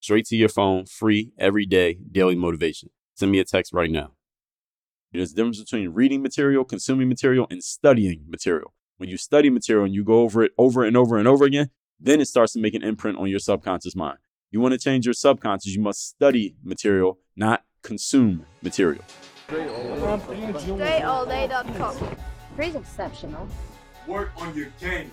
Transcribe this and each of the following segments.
Straight to your phone, free, every day, daily motivation. Send me a text right now. There's a difference between reading material, consuming material, and studying material. When you study material and you go over it over and over and over again, then it starts to make an imprint on your subconscious mind. You want to change your subconscious, you must study material, not consume material. DreAllDay.com. Pretty exceptional. Work on your game.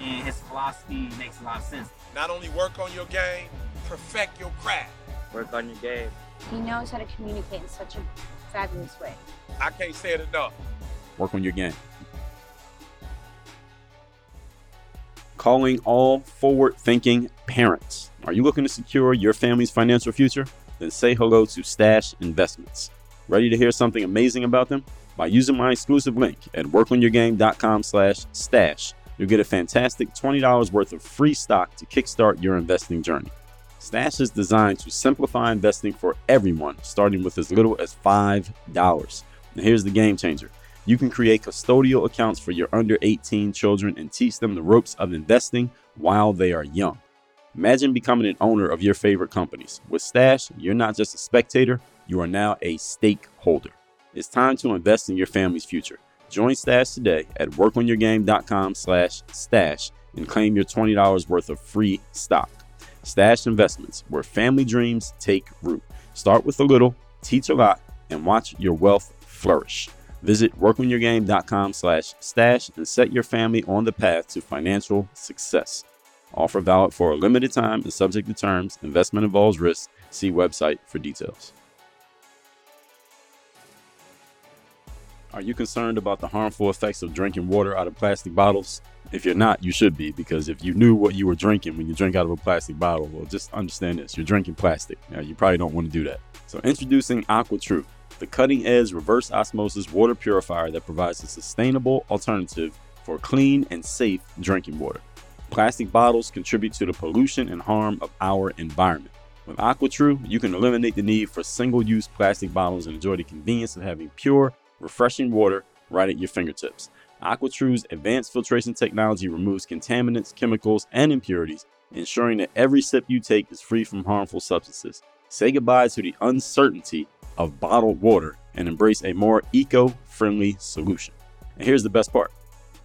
And his philosophy makes a lot of sense. Not only work on your game, perfect your craft. Work on your game. He knows how to communicate in such a fabulous way. I can't say it enough. Work on your game. Calling all forward thinking parents. Are you looking to secure your family's financial future? Then say hello to Stash Investments. Ready to hear something amazing about them? By using my exclusive link at workonyourgame.com slash stash, you'll get a fantastic $20 worth of free stock to kickstart your investing journey. Stash is designed to simplify investing for everyone, starting with as little as $5. Now, here's the game changer you can create custodial accounts for your under 18 children and teach them the ropes of investing while they are young. Imagine becoming an owner of your favorite companies. With Stash, you're not just a spectator, you are now a stakeholder. It's time to invest in your family's future. Join Stash today at workonyourgame.com slash stash and claim your $20 worth of free stock. Stash Investments, where family dreams take root. Start with a little, teach a lot, and watch your wealth flourish. Visit workonyourgame.com slash stash and set your family on the path to financial success. Offer valid for a limited time and subject to terms. Investment involves risk. See website for details. Are you concerned about the harmful effects of drinking water out of plastic bottles? If you're not, you should be, because if you knew what you were drinking when you drink out of a plastic bottle, well, just understand this you're drinking plastic. Now, you probably don't want to do that. So, introducing AquaTru, the cutting edge reverse osmosis water purifier that provides a sustainable alternative for clean and safe drinking water. Plastic bottles contribute to the pollution and harm of our environment. With AquaTru, you can eliminate the need for single use plastic bottles and enjoy the convenience of having pure, refreshing water right at your fingertips. AquaTru's advanced filtration technology removes contaminants, chemicals, and impurities, ensuring that every sip you take is free from harmful substances. Say goodbye to the uncertainty of bottled water and embrace a more eco friendly solution. And here's the best part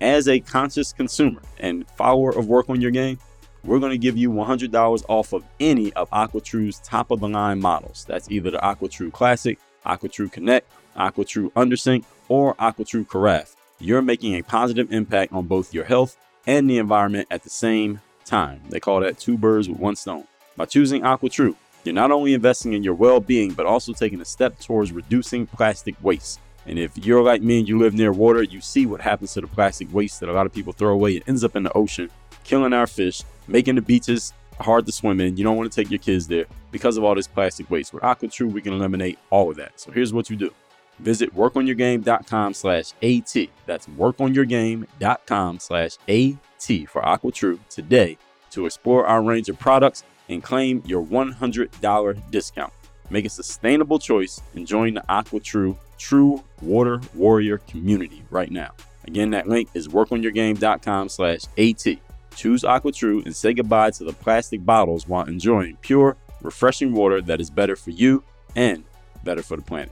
as a conscious consumer and follower of Work on Your Game, we're going to give you $100 off of any of AquaTru's top of the line models. That's either the AquaTru Classic, AquaTru Connect, AquaTru Undersink, or AquaTru Carafe. You're making a positive impact on both your health and the environment at the same time. They call that two birds with one stone. By choosing AquaTru, you're not only investing in your well being, but also taking a step towards reducing plastic waste. And if you're like me and you live near water, you see what happens to the plastic waste that a lot of people throw away. It ends up in the ocean, killing our fish, making the beaches hard to swim in. You don't want to take your kids there because of all this plastic waste. With AquaTru, we can eliminate all of that. So here's what you do. Visit workonyourgame.com slash AT. That's workonyourgame.com slash AT for AquaTru today to explore our range of products and claim your $100 discount. Make a sustainable choice and join the AquaTru True True Water Warrior community right now. Again, that link is workonyourgame.com slash AT. Choose AquaTru and say goodbye to the plastic bottles while enjoying pure, refreshing water that is better for you and better for the planet.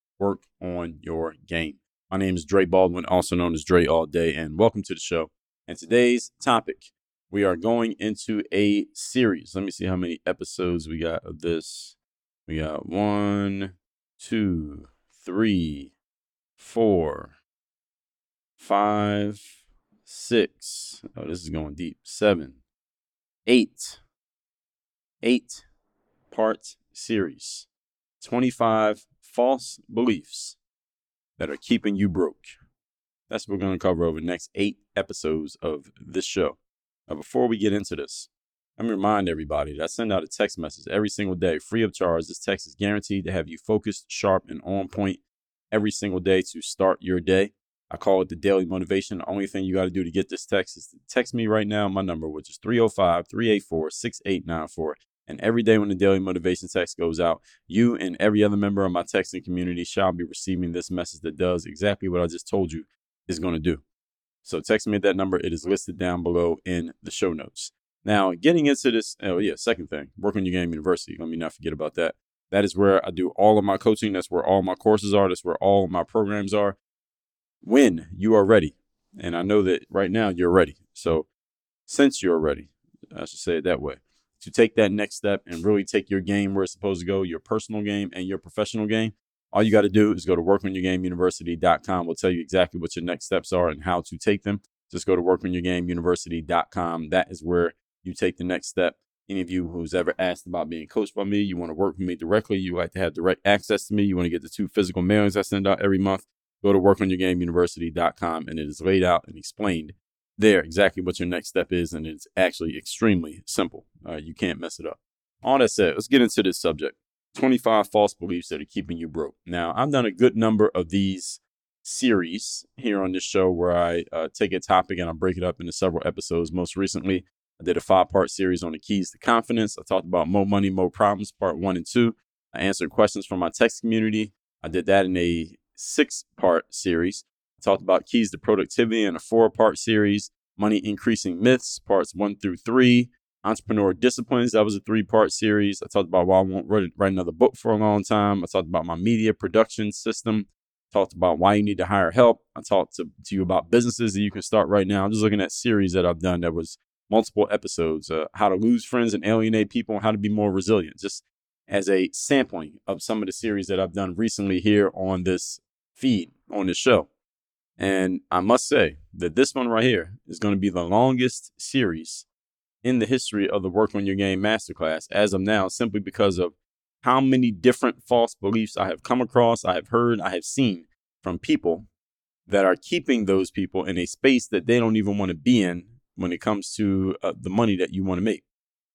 Work on Your Game. My name is Dre Baldwin, also known as Dre All Day, and welcome to the show. And today's topic, we are going into a series. Let me see how many episodes we got of this. We got one, two, three, four, five, six. Oh, this is going deep. Seven, eight, eight part series. 25 false beliefs that are keeping you broke. That's what we're going to cover over the next eight episodes of this show. Now, before we get into this, let me remind everybody that I send out a text message every single day, free of charge. This text is guaranteed to have you focused, sharp, and on point every single day to start your day. I call it the daily motivation. The only thing you got to do to get this text is to text me right now, my number, which is 305 384 6894. And every day when the daily motivation text goes out, you and every other member of my texting community shall be receiving this message that does exactly what I just told you is going to do. So text me at that number. It is listed down below in the show notes. Now, getting into this, oh yeah, second thing, work on your game university. Let me not forget about that. That is where I do all of my coaching. That's where all my courses are. That's where all my programs are. When you are ready, and I know that right now you're ready. So, since you're ready, I should say it that way, to take that next step and really take your game where it's supposed to go, your personal game and your professional game, all you got to do is go to workonyourgameuniversity.com. We'll tell you exactly what your next steps are and how to take them. Just go to workonyourgameuniversity.com. That is where you take the next step. Any of you who's ever asked about being coached by me, you want to work with me directly, you like to have direct access to me, you want to get the two physical mailings I send out every month, go to workonyourgameuniversity.com and it is laid out and explained there exactly what your next step is. And it's actually extremely simple. Uh, you can't mess it up. All that said, let's get into this subject 25 false beliefs that are keeping you broke. Now, I've done a good number of these series here on this show where I uh, take a topic and I break it up into several episodes. Most recently, I did a five part series on the keys to confidence. I talked about more money, more problems, part one and two. I answered questions from my text community. I did that in a six part series. Talked about keys to productivity in a four part series, money increasing myths, parts one through three, entrepreneur disciplines. That was a three part series. I talked about why I won't write, write another book for a long time. I talked about my media production system. Talked about why you need to hire help. I talked to, to you about businesses that you can start right now. I'm just looking at series that I've done that was multiple episodes uh, how to lose friends and alienate people and how to be more resilient just as a sampling of some of the series that i've done recently here on this feed on this show and i must say that this one right here is going to be the longest series in the history of the Work on Your Game Masterclass as of now, simply because of how many different false beliefs I have come across, I have heard, I have seen from people that are keeping those people in a space that they don't even want to be in when it comes to uh, the money that you want to make.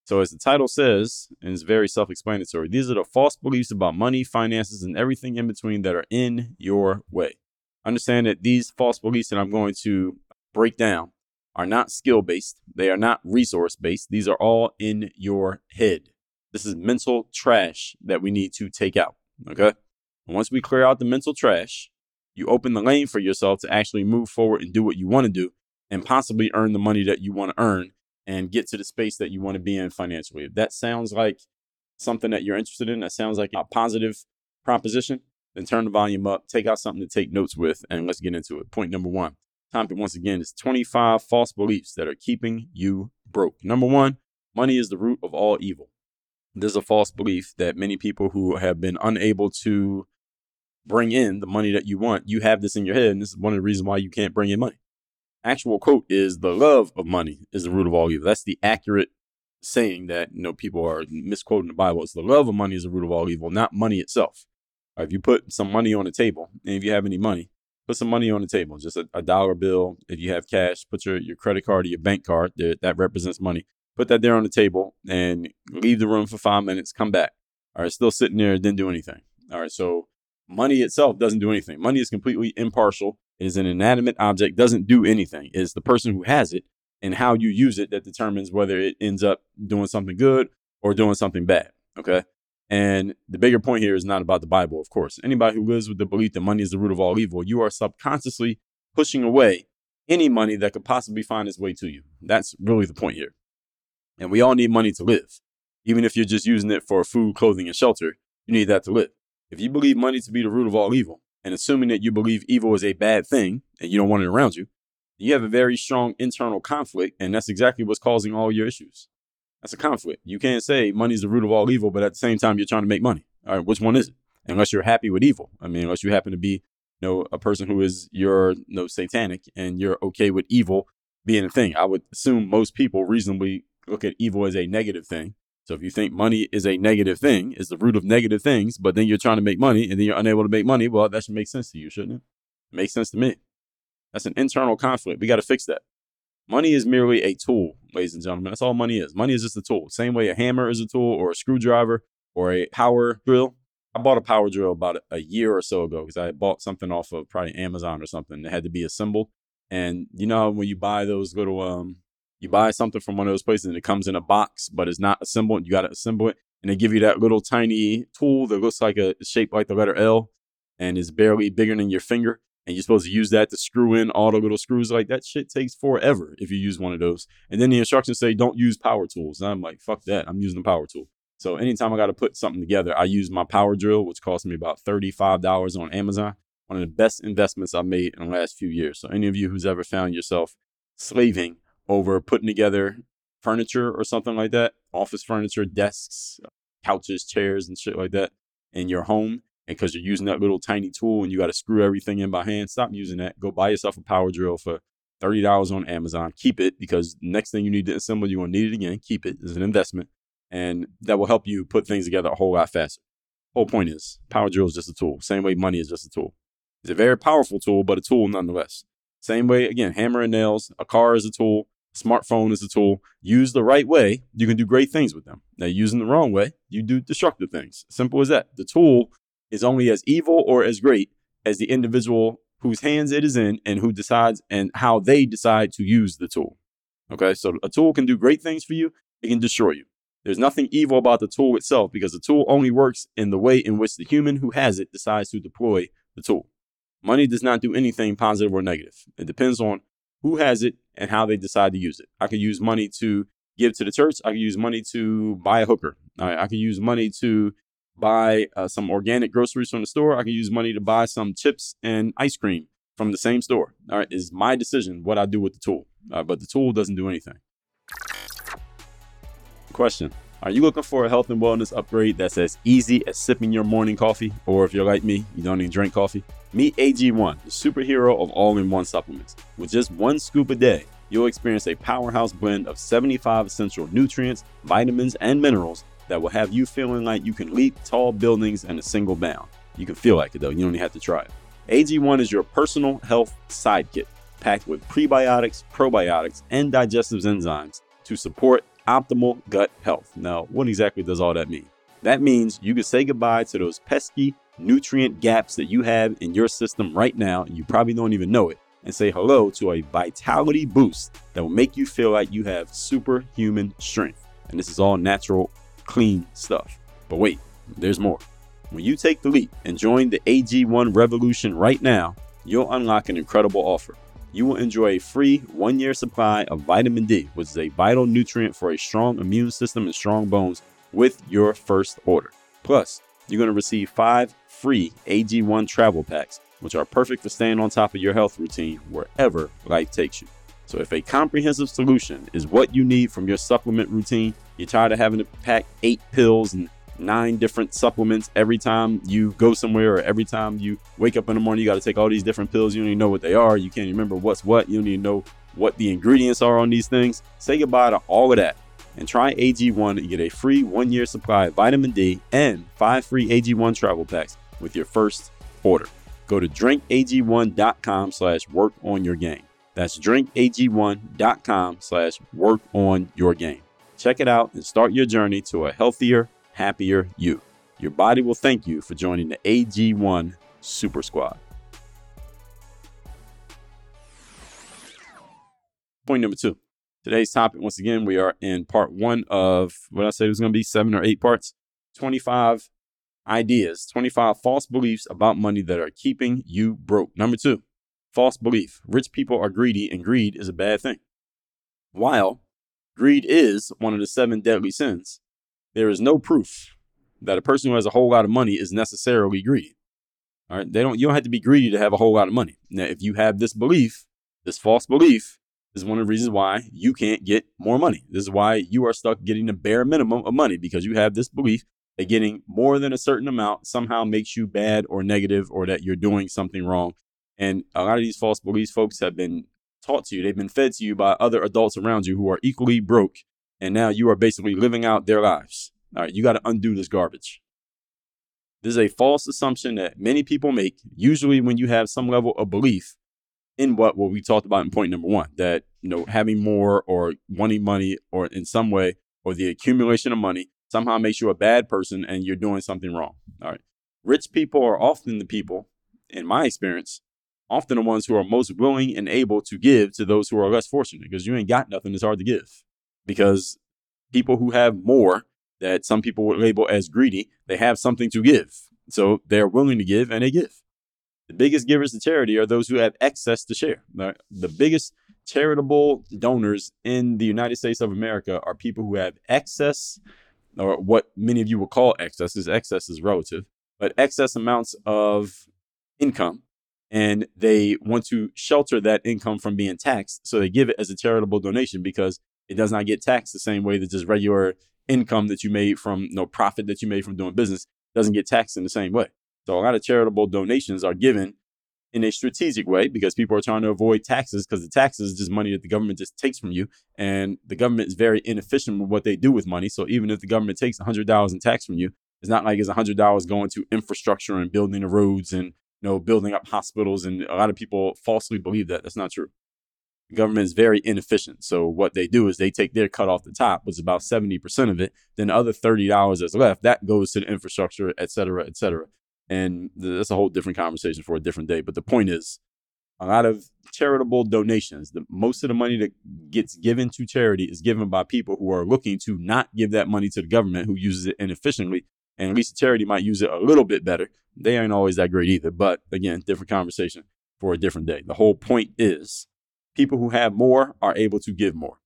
So, as the title says, and it's very self explanatory, these are the false beliefs about money, finances, and everything in between that are in your way. Understand that these false beliefs that I'm going to break down are not skill based, they are not resource based. These are all in your head. This is mental trash that we need to take out. Okay. And once we clear out the mental trash, you open the lane for yourself to actually move forward and do what you want to do and possibly earn the money that you want to earn and get to the space that you want to be in financially. If that sounds like something that you're interested in, that sounds like a positive proposition, then turn the volume up, take out something to take notes with, and let's get into it. Point number one topic once again is 25 false beliefs that are keeping you broke. Number one, money is the root of all evil. There's a false belief that many people who have been unable to bring in the money that you want, you have this in your head, and this is one of the reasons why you can't bring in money. Actual quote is the love of money is the root of all evil. That's the accurate saying that you know people are misquoting the Bible. It's the love of money is the root of all evil, not money itself. If you put some money on the table, and if you have any money, put some money on the table, just a, a, dollar bill. If you have cash, put your, your credit card or your bank card that, that represents money. Put that there on the table and leave the room for five minutes, come back. All right, still sitting there, didn't do anything. All right, so money itself doesn't do anything. Money is completely impartial. It is an inanimate object, doesn't do anything. It is the person who has it and how you use it that determines whether it ends up doing something good or doing something bad. Okay. And the bigger point here is not about the Bible, of course. Anybody who lives with the belief that money is the root of all evil, you are subconsciously pushing away any money that could possibly find its way to you. That's really the point here. And we all need money to live. Even if you're just using it for food, clothing, and shelter, you need that to live. If you believe money to be the root of all evil, and assuming that you believe evil is a bad thing and you don't want it around you, you have a very strong internal conflict, and that's exactly what's causing all your issues. That's a conflict. You can't say money's the root of all evil, but at the same time you're trying to make money. All right, which one is it? Unless you're happy with evil. I mean, unless you happen to be, you know, a person who is you're you know, satanic and you're okay with evil being a thing. I would assume most people reasonably look at evil as a negative thing. So if you think money is a negative thing, is the root of negative things, but then you're trying to make money and then you're unable to make money, well, that should make sense to you, shouldn't it? it makes sense to me. That's an internal conflict. We got to fix that. Money is merely a tool, ladies and gentlemen. That's all money is. Money is just a tool. Same way a hammer is a tool or a screwdriver or a power drill. I bought a power drill about a year or so ago because I bought something off of probably Amazon or something that had to be assembled. And you know when you buy those little um you buy something from one of those places and it comes in a box, but it's not assembled. You got to assemble it, and they give you that little tiny tool that looks like a shape like the letter L, and is barely bigger than your finger and you're supposed to use that to screw in all the little screws. Like that shit takes forever if you use one of those. And then the instructions say don't use power tools. And I'm like, fuck that. I'm using the power tool. So anytime I got to put something together, I use my power drill, which cost me about $35 on Amazon. One of the best investments I've made in the last few years. So any of you who's ever found yourself slaving over putting together furniture or something like that, office furniture, desks, couches, chairs, and shit like that in your home, and because you're using that little tiny tool and you got to screw everything in by hand, stop using that. Go buy yourself a power drill for $30 on Amazon. Keep it because next thing you need to assemble, you're going to need it again. Keep it as an investment. And that will help you put things together a whole lot faster. Whole point is power drill is just a tool. Same way money is just a tool. It's a very powerful tool, but a tool nonetheless. Same way, again, hammer and nails. A car is a tool. Smartphone is a tool. Used the right way, you can do great things with them. Now, using the wrong way, you do destructive things. Simple as that. The tool is only as evil or as great as the individual whose hands it is in and who decides and how they decide to use the tool. Okay, so a tool can do great things for you, it can destroy you. There's nothing evil about the tool itself because the tool only works in the way in which the human who has it decides to deploy the tool. Money does not do anything positive or negative. It depends on who has it and how they decide to use it. I could use money to give to the church. I could use money to buy a hooker. I, I could use money to buy uh, some organic groceries from the store. I can use money to buy some chips and ice cream from the same store. All right, is my decision what I do with the tool, uh, but the tool doesn't do anything. Question Are you looking for a health and wellness upgrade that's as easy as sipping your morning coffee? Or if you're like me, you don't even drink coffee? Meet AG1, the superhero of all in one supplements. With just one scoop a day, you'll experience a powerhouse blend of 75 essential nutrients, vitamins, and minerals that will have you feeling like you can leap tall buildings in a single bound. You can feel like it though, you don't even have to try it. AG1 is your personal health sidekick, packed with prebiotics, probiotics, and digestive enzymes to support optimal gut health. Now, what exactly does all that mean? That means you can say goodbye to those pesky nutrient gaps that you have in your system right now, and you probably don't even know it, and say hello to a vitality boost that will make you feel like you have superhuman strength. And this is all natural clean stuff. But wait, there's more. When you take the leap and join the AG1 revolution right now, you'll unlock an incredible offer. You will enjoy a free one year supply of vitamin D, which is a vital nutrient for a strong immune system and strong bones, with your first order. Plus, you're going to receive five free AG1 travel packs, which are perfect for staying on top of your health routine wherever life takes you. So, if a comprehensive solution is what you need from your supplement routine, you're tired of having to pack eight pills and nine different supplements every time you go somewhere or every time you wake up in the morning. You got to take all these different pills. You don't even know what they are. You can't remember what's what. You don't even know what the ingredients are on these things. Say goodbye to all of that and try AG1 and get a free one year supply of vitamin D and five free AG1 travel packs with your first order. Go to drinkag1.com slash work on your game. That's drinkag1.com slash work on your game. Check it out and start your journey to a healthier, happier you. Your body will thank you for joining the AG1 Super Squad. Point number two Today's topic, once again, we are in part one of what I said was going to be seven or eight parts 25 ideas, 25 false beliefs about money that are keeping you broke. Number two, false belief rich people are greedy and greed is a bad thing. While greed is one of the seven deadly sins, there is no proof that a person who has a whole lot of money is necessarily greedy. All right, they don't. You don't have to be greedy to have a whole lot of money. Now, if you have this belief, this false belief, is one of the reasons why you can't get more money. This is why you are stuck getting the bare minimum of money because you have this belief that getting more than a certain amount somehow makes you bad or negative or that you're doing something wrong. And a lot of these false beliefs, folks, have been taught to you. They've been fed to you by other adults around you who are equally broke. And now you are basically living out their lives. All right, you got to undo this garbage. This is a false assumption that many people make, usually when you have some level of belief in what what we talked about in point number one that you know having more or wanting money or in some way or the accumulation of money somehow makes you a bad person and you're doing something wrong all right rich people are often the people in my experience often the ones who are most willing and able to give to those who are less fortunate because you ain't got nothing it's hard to give because people who have more that some people would label as greedy they have something to give so they're willing to give and they give the biggest givers to charity are those who have excess to share. The biggest charitable donors in the United States of America are people who have excess, or what many of you would call excess, because excess is relative, but excess amounts of income. And they want to shelter that income from being taxed. So they give it as a charitable donation because it does not get taxed the same way that just regular income that you made from no know, profit that you made from doing business doesn't get taxed in the same way. So a lot of charitable donations are given in a strategic way because people are trying to avoid taxes because the taxes is just money that the government just takes from you. And the government is very inefficient with what they do with money. So even if the government takes $100 in tax from you, it's not like it's $100 going to infrastructure and building the roads and you know building up hospitals. And a lot of people falsely believe that. That's not true. The government is very inefficient. So what they do is they take their cut off the top, which is about 70% of it. Then the other $30 that's left, that goes to the infrastructure, et cetera, et cetera. And that's a whole different conversation for a different day. But the point is, a lot of charitable donations, the most of the money that gets given to charity is given by people who are looking to not give that money to the government who uses it inefficiently. And least charity might use it a little bit better. They ain't always that great either. But again, different conversation for a different day. The whole point is people who have more are able to give more.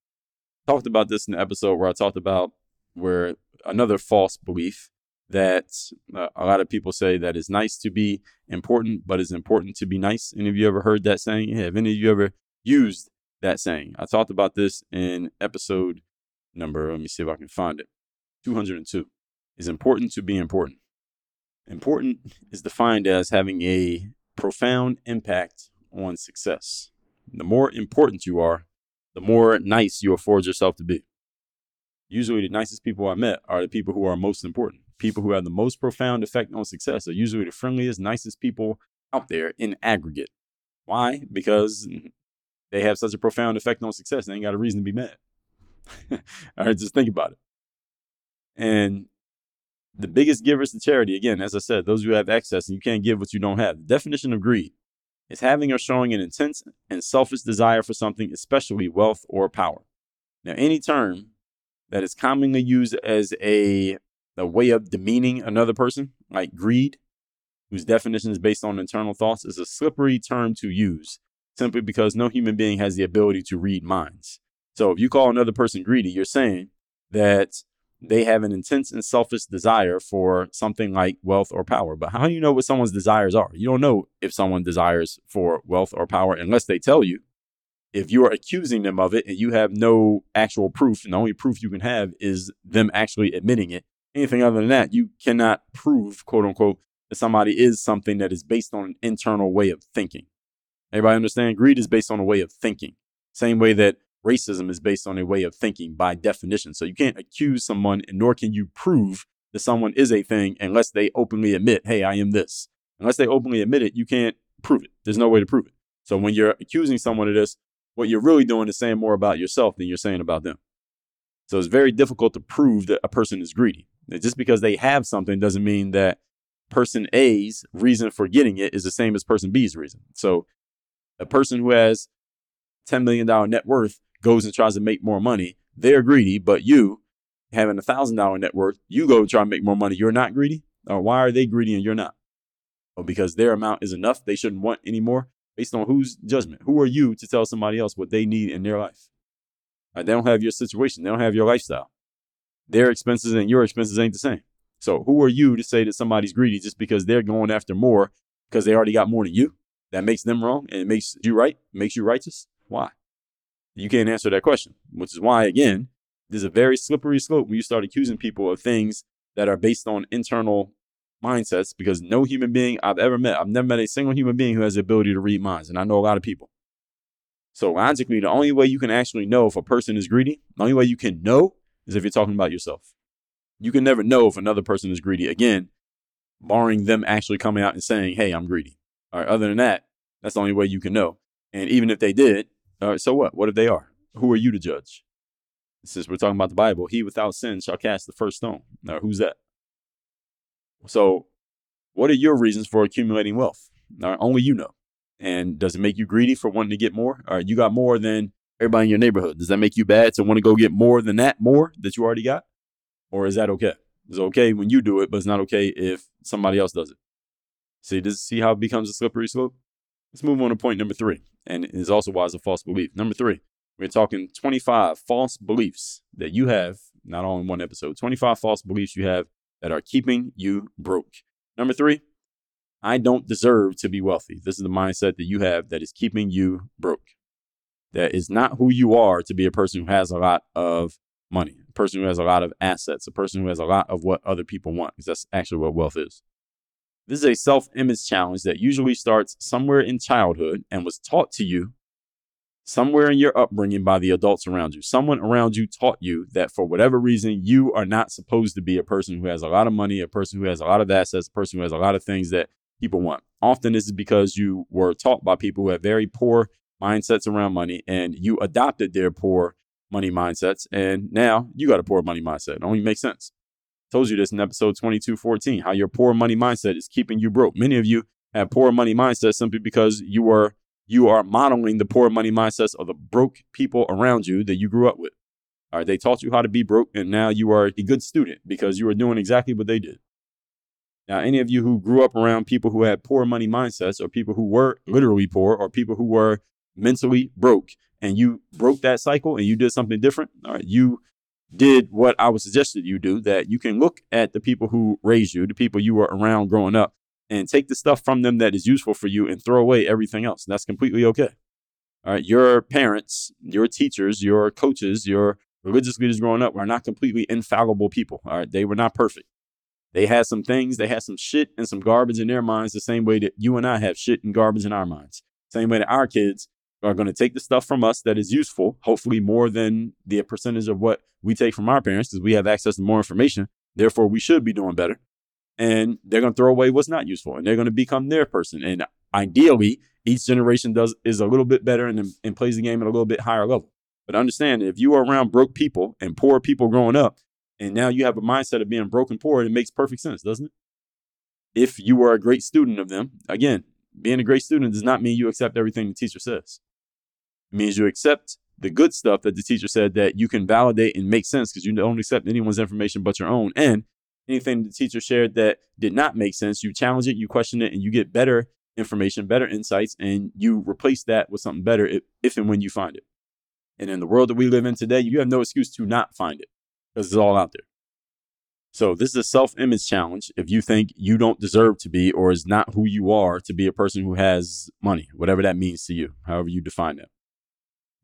Talked about this in the episode where I talked about where another false belief that uh, a lot of people say that it's nice to be important, but it's important to be nice. Any of you ever heard that saying? Have any of you ever used that saying? I talked about this in episode number, let me see if I can find it 202. Is important to be important. Important is defined as having a profound impact on success. The more important you are, the more nice you afford yourself to be. Usually, the nicest people I met are the people who are most important people who have the most profound effect on success are usually the friendliest, nicest people out there in aggregate. Why? Because they have such a profound effect on success. They ain't got a reason to be mad. All right, just think about it. And the biggest givers to charity, again, as I said, those who have excess and you can't give what you don't have. The definition of greed is having or showing an intense and selfish desire for something, especially wealth or power. Now, any term that is commonly used as a a way of demeaning another person, like greed, whose definition is based on internal thoughts, is a slippery term to use simply because no human being has the ability to read minds. So if you call another person greedy, you're saying that they have an intense and selfish desire for something like wealth or power. But how do you know what someone's desires are? You don't know if someone desires for wealth or power unless they tell you. If you are accusing them of it and you have no actual proof, and the only proof you can have is them actually admitting it, anything other than that, you cannot prove, quote unquote, that somebody is something that is based on an internal way of thinking. Everybody understand? Greed is based on a way of thinking. Same way that racism is based on a way of thinking by definition. So you can't accuse someone, and nor can you prove that someone is a thing unless they openly admit, hey, I am this. Unless they openly admit it, you can't prove it. There's no way to prove it. So when you're accusing someone of this, what you're really doing is saying more about yourself than you're saying about them. So it's very difficult to prove that a person is greedy. Just because they have something doesn't mean that person A's reason for getting it is the same as person B's reason. So a person who has $10 million net worth goes and tries to make more money, they're greedy, but you having a thousand dollar net worth, you go try and make more money, you're not greedy? Or why are they greedy and you're not? Or because their amount is enough, they shouldn't want any more? Based on whose judgment? Who are you to tell somebody else what they need in their life? Right, they don't have your situation, they don't have your lifestyle. Their expenses and your expenses ain't the same. So who are you to say that somebody's greedy just because they're going after more because they already got more than you? That makes them wrong and it makes you right, makes you righteous? Why? You can't answer that question, which is why, again, there's a very slippery slope when you start accusing people of things that are based on internal mindsets because no human being I've ever met, I've never met a single human being who has the ability to read minds. And I know a lot of people. So logically, the only way you can actually know if a person is greedy, the only way you can know is if you're talking about yourself. You can never know if another person is greedy. Again, barring them actually coming out and saying, hey, I'm greedy. All right, other than that, that's the only way you can know. And even if they did, all right, so what? What if they are? Who are you to judge? Since we're talking about the Bible, he without sin shall cast the first stone. Now, who's that? So, what are your reasons for accumulating wealth? All right, only you know. And does it make you greedy for wanting to get more? All right, you got more than everybody in your neighborhood. Does that make you bad to want to go get more than that, more that you already got? Or is that okay? It's okay when you do it, but it's not okay if somebody else does it. See, does see how it becomes a slippery slope? Let's move on to point number three. And is also why it's a false belief. Number three, we're talking 25 false beliefs that you have, not all in one episode, 25 false beliefs you have that are keeping you broke. Number three, I don't deserve to be wealthy. This is the mindset that you have that is keeping you broke. That is not who you are to be a person who has a lot of money, a person who has a lot of assets, a person who has a lot of what other people want, because that's actually what wealth is. This is a self image challenge that usually starts somewhere in childhood and was taught to you somewhere in your upbringing by the adults around you. Someone around you taught you that for whatever reason, you are not supposed to be a person who has a lot of money, a person who has a lot of assets, a person who has a lot of things that people want. Often this is because you were taught by people who have very poor mindsets around money and you adopted their poor money mindsets. And now you got a poor money mindset. It only makes sense. Told you this in episode 2214, how your poor money mindset is keeping you broke. Many of you have poor money mindset simply because you are you are modeling the poor money mindsets of the broke people around you that you grew up with. All right, they taught you how to be broke, and now you are a good student because you are doing exactly what they did. Now, any of you who grew up around people who had poor money mindsets, or people who were literally poor, or people who were mentally broke, and you broke that cycle and you did something different, all right, you did what I would suggest that you do, that you can look at the people who raised you, the people you were around growing up, and take the stuff from them that is useful for you and throw away everything else. That's completely okay. All right. Your parents, your teachers, your coaches, your religious leaders growing up were not completely infallible people. All right. They were not perfect. They had some things, they had some shit and some garbage in their minds, the same way that you and I have shit and garbage in our minds. Same way that our kids are going to take the stuff from us that is useful, hopefully more than the percentage of what we take from our parents because we have access to more information. Therefore, we should be doing better and they're going to throw away what's not useful and they're going to become their person. And ideally, each generation does is a little bit better and, and plays the game at a little bit higher level. But understand if you are around broke people and poor people growing up, and now you have a mindset of being broke and poor, it makes perfect sense, doesn't it? If you are a great student of them, again, being a great student does not mean you accept everything the teacher says. Means you accept the good stuff that the teacher said that you can validate and make sense because you don't accept anyone's information but your own. And anything the teacher shared that did not make sense, you challenge it, you question it, and you get better information, better insights, and you replace that with something better if, if and when you find it. And in the world that we live in today, you have no excuse to not find it because it's all out there. So this is a self-image challenge. If you think you don't deserve to be or is not who you are to be a person who has money, whatever that means to you, however you define that.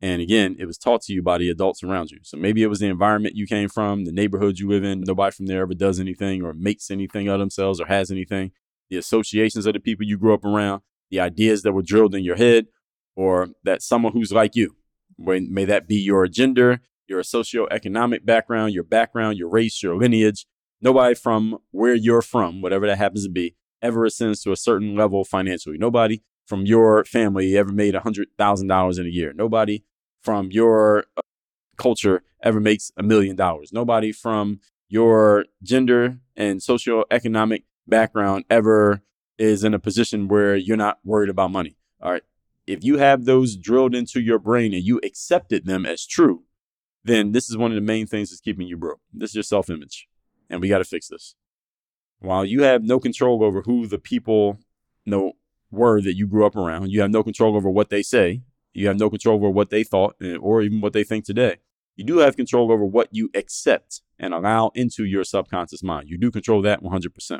And again, it was taught to you by the adults around you. So maybe it was the environment you came from, the neighborhood you live in. Nobody from there ever does anything or makes anything of themselves or has anything. The associations of the people you grew up around, the ideas that were drilled in your head, or that someone who's like you. May that be your gender, your socioeconomic background, your background, your race, your lineage. Nobody from where you're from, whatever that happens to be, ever ascends to a certain level financially. Nobody from your family ever made $100,000 in a year. Nobody from your uh, culture ever makes a million dollars. Nobody from your gender and socioeconomic background ever is in a position where you're not worried about money. All right. if you have those drilled into your brain and you accepted them as true, then this is one of the main things that's keeping you broke. This is your self image. And we got to fix this. While you have no control over who the people know were that you grew up around, you have no control over what they say, you have no control over what they thought eh, or even what they think today. You do have control over what you accept and allow into your subconscious mind. You do control that 100%.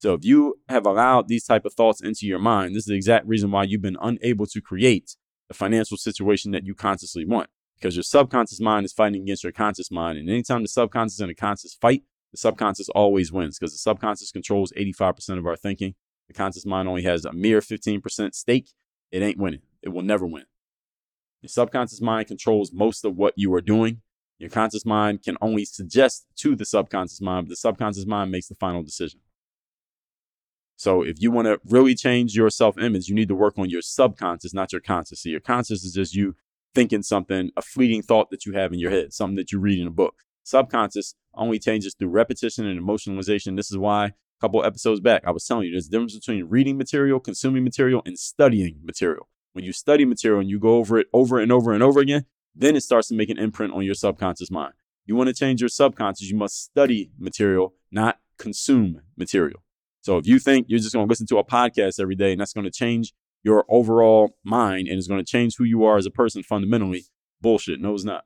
So if you have allowed these type of thoughts into your mind, this is the exact reason why you've been unable to create the financial situation that you consciously want because your subconscious mind is fighting against your conscious mind. And anytime the subconscious and the conscious fight, the subconscious always wins because the subconscious controls 85% of our thinking. The conscious mind only has a mere 15% stake. It ain't winning. It will never win. Your subconscious mind controls most of what you are doing. Your conscious mind can only suggest to the subconscious mind, but the subconscious mind makes the final decision. So if you want to really change your self image, you need to work on your subconscious, not your conscious. So your conscious is just you thinking something, a fleeting thought that you have in your head, something that you read in a book. Subconscious only changes through repetition and emotionalization. This is why couple episodes back, I was telling you there's a difference between reading material, consuming material, and studying material. When you study material and you go over it over and over and over again, then it starts to make an imprint on your subconscious mind. You want to change your subconscious, you must study material, not consume material. So if you think you're just going to listen to a podcast every day and that's going to change your overall mind and it's going to change who you are as a person fundamentally, bullshit. No, it's not.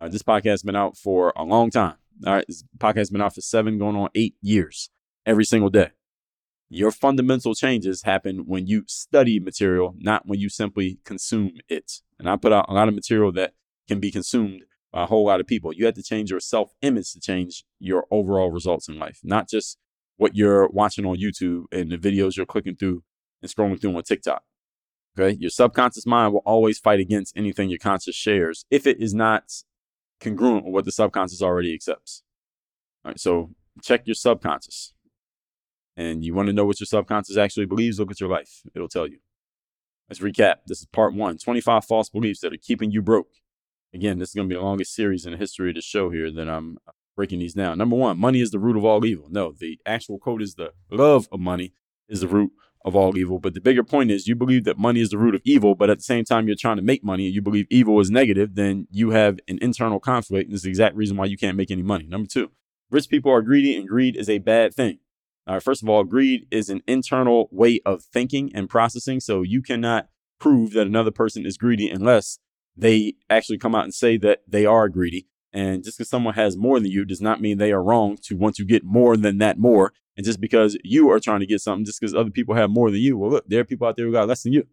Uh, this podcast has been out for a long time. All right. This podcast has been out for seven, going on eight years every single day. Your fundamental changes happen when you study material, not when you simply consume it. And I put out a lot of material that can be consumed by a whole lot of people. You have to change your self image to change your overall results in life, not just what you're watching on YouTube and the videos you're clicking through and scrolling through on TikTok. Okay. Your subconscious mind will always fight against anything your conscious shares if it is not congruent with what the subconscious already accepts. All right. So check your subconscious. And you want to know what your subconscious actually believes? Look at your life. It'll tell you. Let's recap. This is part one 25 false beliefs that are keeping you broke. Again, this is going to be the longest series in the history of the show here that I'm breaking these down. Number one, money is the root of all evil. No, the actual quote is the love of money is the root of all evil. But the bigger point is you believe that money is the root of evil, but at the same time you're trying to make money and you believe evil is negative, then you have an internal conflict. And is the exact reason why you can't make any money. Number two, rich people are greedy and greed is a bad thing. All right, first of all, greed is an internal way of thinking and processing. So you cannot prove that another person is greedy unless they actually come out and say that they are greedy. And just because someone has more than you does not mean they are wrong to want to get more than that more. And just because you are trying to get something, just because other people have more than you, well, look, there are people out there who got less than you.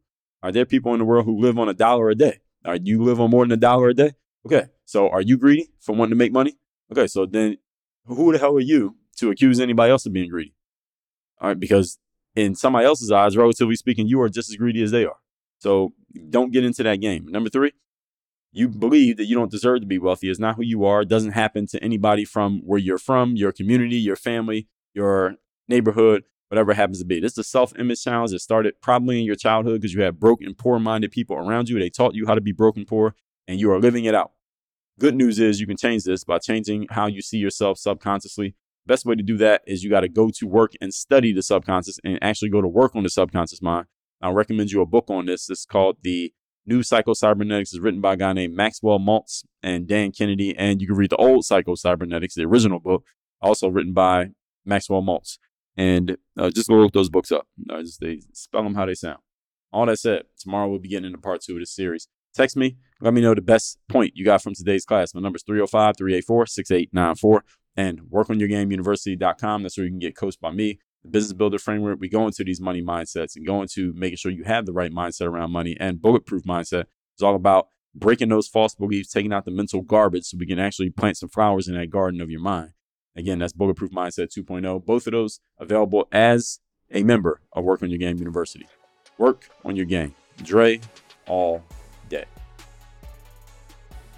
Are there people in the world who live on a dollar a day? Are you live on more than a dollar a day? Okay, so are you greedy for wanting to make money? Okay, so then who the hell are you to accuse anybody else of being greedy? All right, because in somebody else's eyes, relatively speaking, you are just as greedy as they are. So don't get into that game. Number three, you believe that you don't deserve to be wealthy. It's not who you are. It doesn't happen to anybody from where you're from, your community, your family, your neighborhood, whatever happens to be. This is a self image challenge that started probably in your childhood because you had broken, poor minded people around you. They taught you how to be broken poor and you are living it out. Good news is you can change this by changing how you see yourself subconsciously. Best way to do that is you got to go to work and study the subconscious and actually go to work on the subconscious mind. I'll recommend you a book on this. It's called The New Psycho Cybernetics. It's written by a guy named Maxwell Maltz and Dan Kennedy. And you can read the old Psycho Cybernetics, the original book, also written by Maxwell Maltz. And uh, just go look those books up. Uh, just, they spell them how they sound. All that said, tomorrow we'll be getting into part two of this series. Text me. Let me know the best point you got from today's class. My number is 305 384 6894 and workonyourgameuniversity.com. That's where you can get coached by me. The business builder framework, we go into these money mindsets and go into making sure you have the right mindset around money and bulletproof mindset is all about breaking those false beliefs, taking out the mental garbage so we can actually plant some flowers in that garden of your mind. Again, that's Bulletproof Mindset 2.0. Both of those available as a member of Work on Your Game University. Work on your game. Dre all day.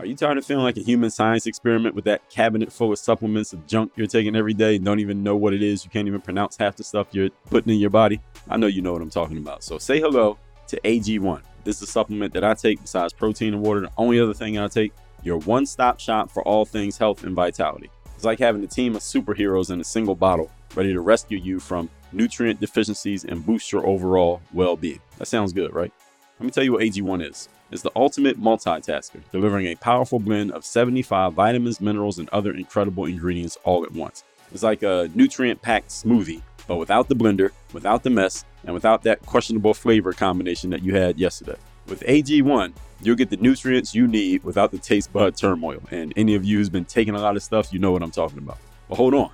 Are you tired of feeling like a human science experiment with that cabinet full of supplements of junk you're taking every day don't even know what it is? You can't even pronounce half the stuff you're putting in your body? I know you know what I'm talking about. So say hello to AG1. This is a supplement that I take besides protein and water. The only other thing I take, your one stop shop for all things health and vitality. It's like having a team of superheroes in a single bottle ready to rescue you from nutrient deficiencies and boost your overall well being. That sounds good, right? Let me tell you what AG1 is. It's the ultimate multitasker, delivering a powerful blend of 75 vitamins, minerals, and other incredible ingredients all at once. It's like a nutrient packed smoothie, but without the blender, without the mess, and without that questionable flavor combination that you had yesterday. With AG1, you'll get the nutrients you need without the taste bud turmoil. And any of you who's been taking a lot of stuff, you know what I'm talking about. But hold on,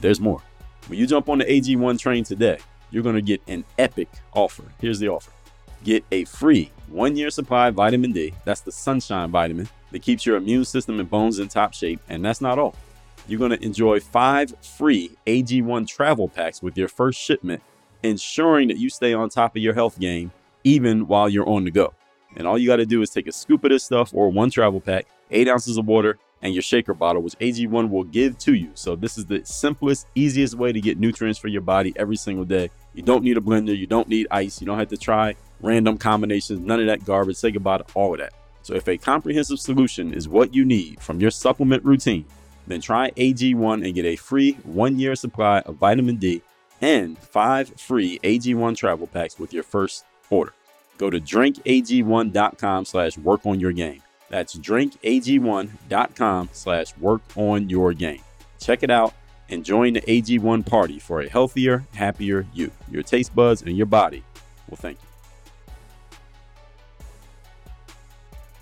there's more. When you jump on the AG1 train today, you're going to get an epic offer. Here's the offer get a free one year supply of vitamin D. That's the sunshine vitamin that keeps your immune system and bones in top shape. And that's not all. You're going to enjoy five free AG1 travel packs with your first shipment, ensuring that you stay on top of your health game even while you're on the go. And all you got to do is take a scoop of this stuff or one travel pack, eight ounces of water, and your shaker bottle, which AG1 will give to you. So, this is the simplest, easiest way to get nutrients for your body every single day. You don't need a blender, you don't need ice, you don't have to try random combinations, none of that garbage. Say goodbye to all of that. So, if a comprehensive solution is what you need from your supplement routine, then try AG1 and get a free one year supply of vitamin D and five free AG1 travel packs with your first order. Go to drinkag1.com slash work on your game. That's drinkag1.com slash work on your game. Check it out and join the AG1 party for a healthier, happier you. Your taste buds and your body will thank you.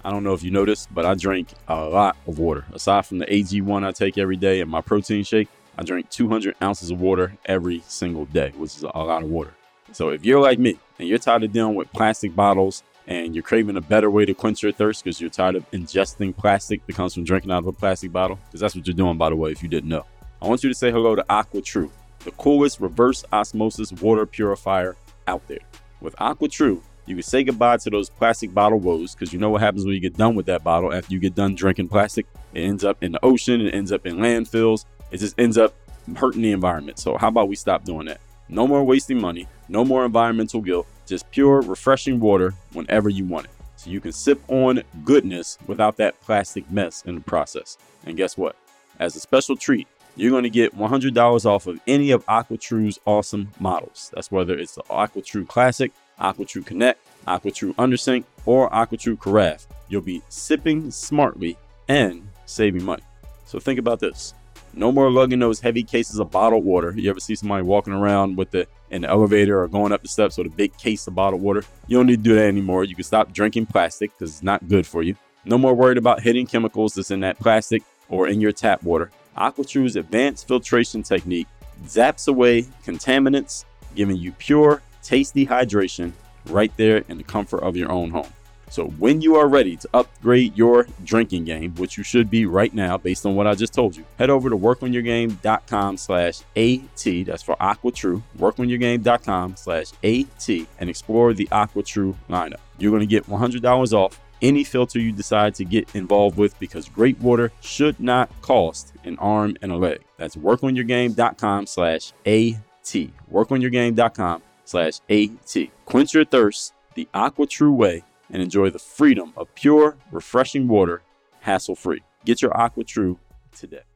I don't know if you noticed, but I drink a lot of water. Aside from the AG1 I take every day and my protein shake, I drink 200 ounces of water every single day, which is a lot of water. So if you're like me and you're tired of dealing with plastic bottles and you're craving a better way to quench your thirst because you're tired of ingesting plastic that comes from drinking out of a plastic bottle, because that's what you're doing, by the way, if you didn't know, I want you to say hello to Aqua AquaTru, the coolest reverse osmosis water purifier out there. With Aqua AquaTru, you can say goodbye to those plastic bottle woes because you know what happens when you get done with that bottle after you get done drinking plastic. It ends up in the ocean, it ends up in landfills, it just ends up hurting the environment. So, how about we stop doing that? No more wasting money, no more environmental guilt, just pure, refreshing water whenever you want it. So you can sip on goodness without that plastic mess in the process. And guess what? As a special treat, you're going to get $100 off of any of AquaTru's awesome models. That's whether it's the AquaTru Classic, AquaTru Connect, AquaTru Undersink, or AquaTru Carafe. You'll be sipping smartly and saving money. So think about this. No more lugging those heavy cases of bottled water. You ever see somebody walking around with the in the elevator or going up the steps with a big case of bottled water? You don't need to do that anymore. You can stop drinking plastic because it's not good for you. No more worried about hitting chemicals that's in that plastic or in your tap water. AquaTru's advanced filtration technique zaps away contaminants, giving you pure, tasty hydration right there in the comfort of your own home. So when you are ready to upgrade your drinking game, which you should be right now based on what I just told you, head over to workonyourgame.com slash AT. That's for AquaTru. Workonyourgame.com slash AT and explore the AquaTru lineup. You're going to get $100 off any filter you decide to get involved with because great water should not cost an arm and a leg. That's workonyourgame.com slash AT. Workonyourgame.com slash AT. Quench your thirst the AquaTru way and enjoy the freedom of pure, refreshing water hassle free. Get your AquaTru today.